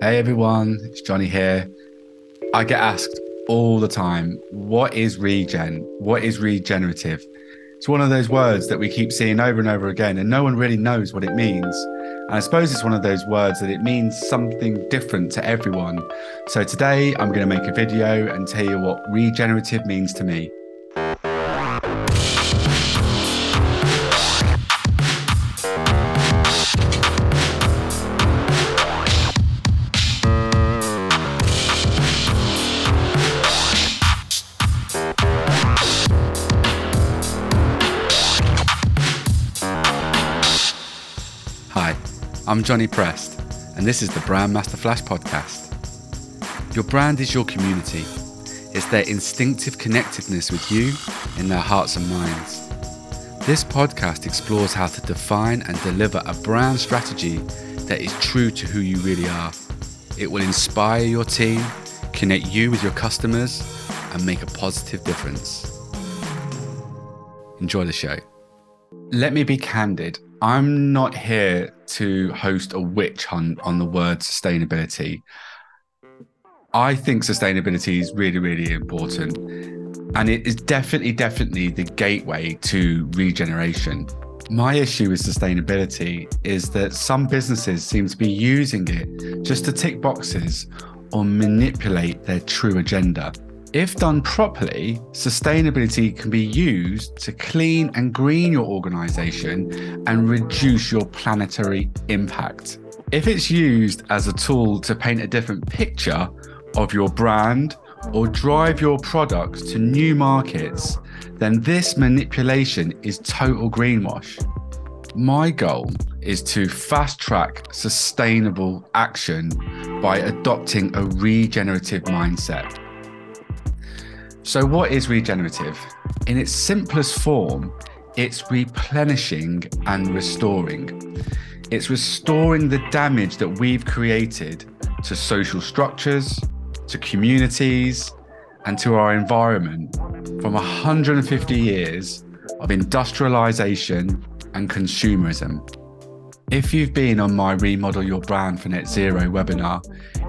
Hey everyone, it's Johnny here. I get asked all the time, what is regen? What is regenerative? It's one of those words that we keep seeing over and over again, and no one really knows what it means. And I suppose it's one of those words that it means something different to everyone. So today I'm going to make a video and tell you what regenerative means to me. I'm Johnny Prest, and this is the Brand Master Flash podcast. Your brand is your community. It's their instinctive connectedness with you in their hearts and minds. This podcast explores how to define and deliver a brand strategy that is true to who you really are. It will inspire your team, connect you with your customers, and make a positive difference. Enjoy the show. Let me be candid. I'm not here to host a witch hunt on the word sustainability. I think sustainability is really, really important. And it is definitely, definitely the gateway to regeneration. My issue with sustainability is that some businesses seem to be using it just to tick boxes or manipulate their true agenda. If done properly, sustainability can be used to clean and green your organization and reduce your planetary impact. If it's used as a tool to paint a different picture of your brand or drive your products to new markets, then this manipulation is total greenwash. My goal is to fast track sustainable action by adopting a regenerative mindset. So, what is regenerative? In its simplest form, it's replenishing and restoring. It's restoring the damage that we've created to social structures, to communities, and to our environment from 150 years of industrialization and consumerism. If you've been on my Remodel Your Brand for Net Zero webinar,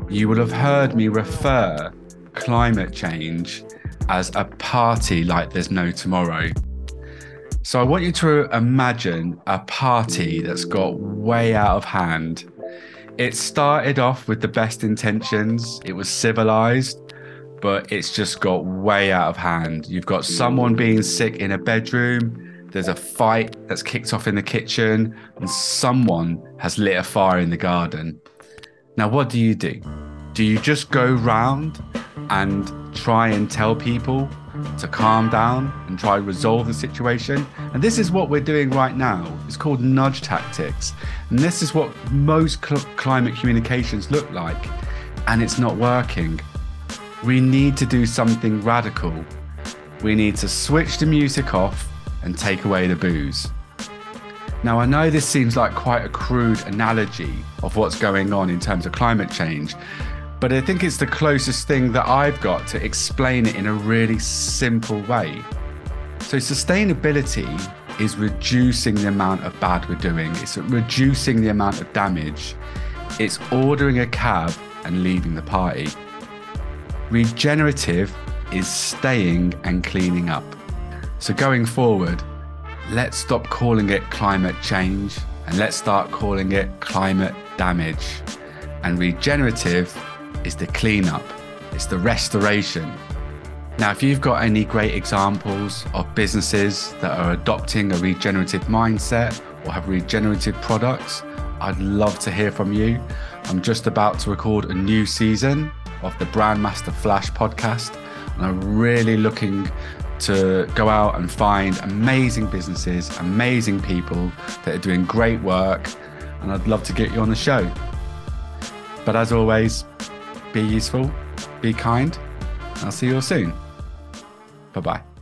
you will have heard me refer climate change as a party like there's no tomorrow. So I want you to imagine a party that's got way out of hand. It started off with the best intentions, it was civilized, but it's just got way out of hand. You've got someone being sick in a bedroom, there's a fight that's kicked off in the kitchen, and someone has lit a fire in the garden. Now, what do you do? Do you just go round and try and tell people to calm down and try to resolve the situation. And this is what we're doing right now. It's called nudge tactics. And this is what most cl- climate communications look like. And it's not working. We need to do something radical. We need to switch the music off and take away the booze. Now, I know this seems like quite a crude analogy of what's going on in terms of climate change, but I think it's the closest thing that I've got to explain it in a really simple way. So, sustainability is reducing the amount of bad we're doing, it's reducing the amount of damage, it's ordering a cab and leaving the party. Regenerative is staying and cleaning up. So, going forward, let's stop calling it climate change and let's start calling it climate damage. And regenerative is the cleanup, it's the restoration. Now, if you've got any great examples of businesses that are adopting a regenerative mindset or have regenerative products, I'd love to hear from you. I'm just about to record a new season of the Brand Master Flash podcast, and I'm really looking to go out and find amazing businesses, amazing people that are doing great work, and I'd love to get you on the show. But as always, be useful, be kind. I'll see you all soon. Bye bye.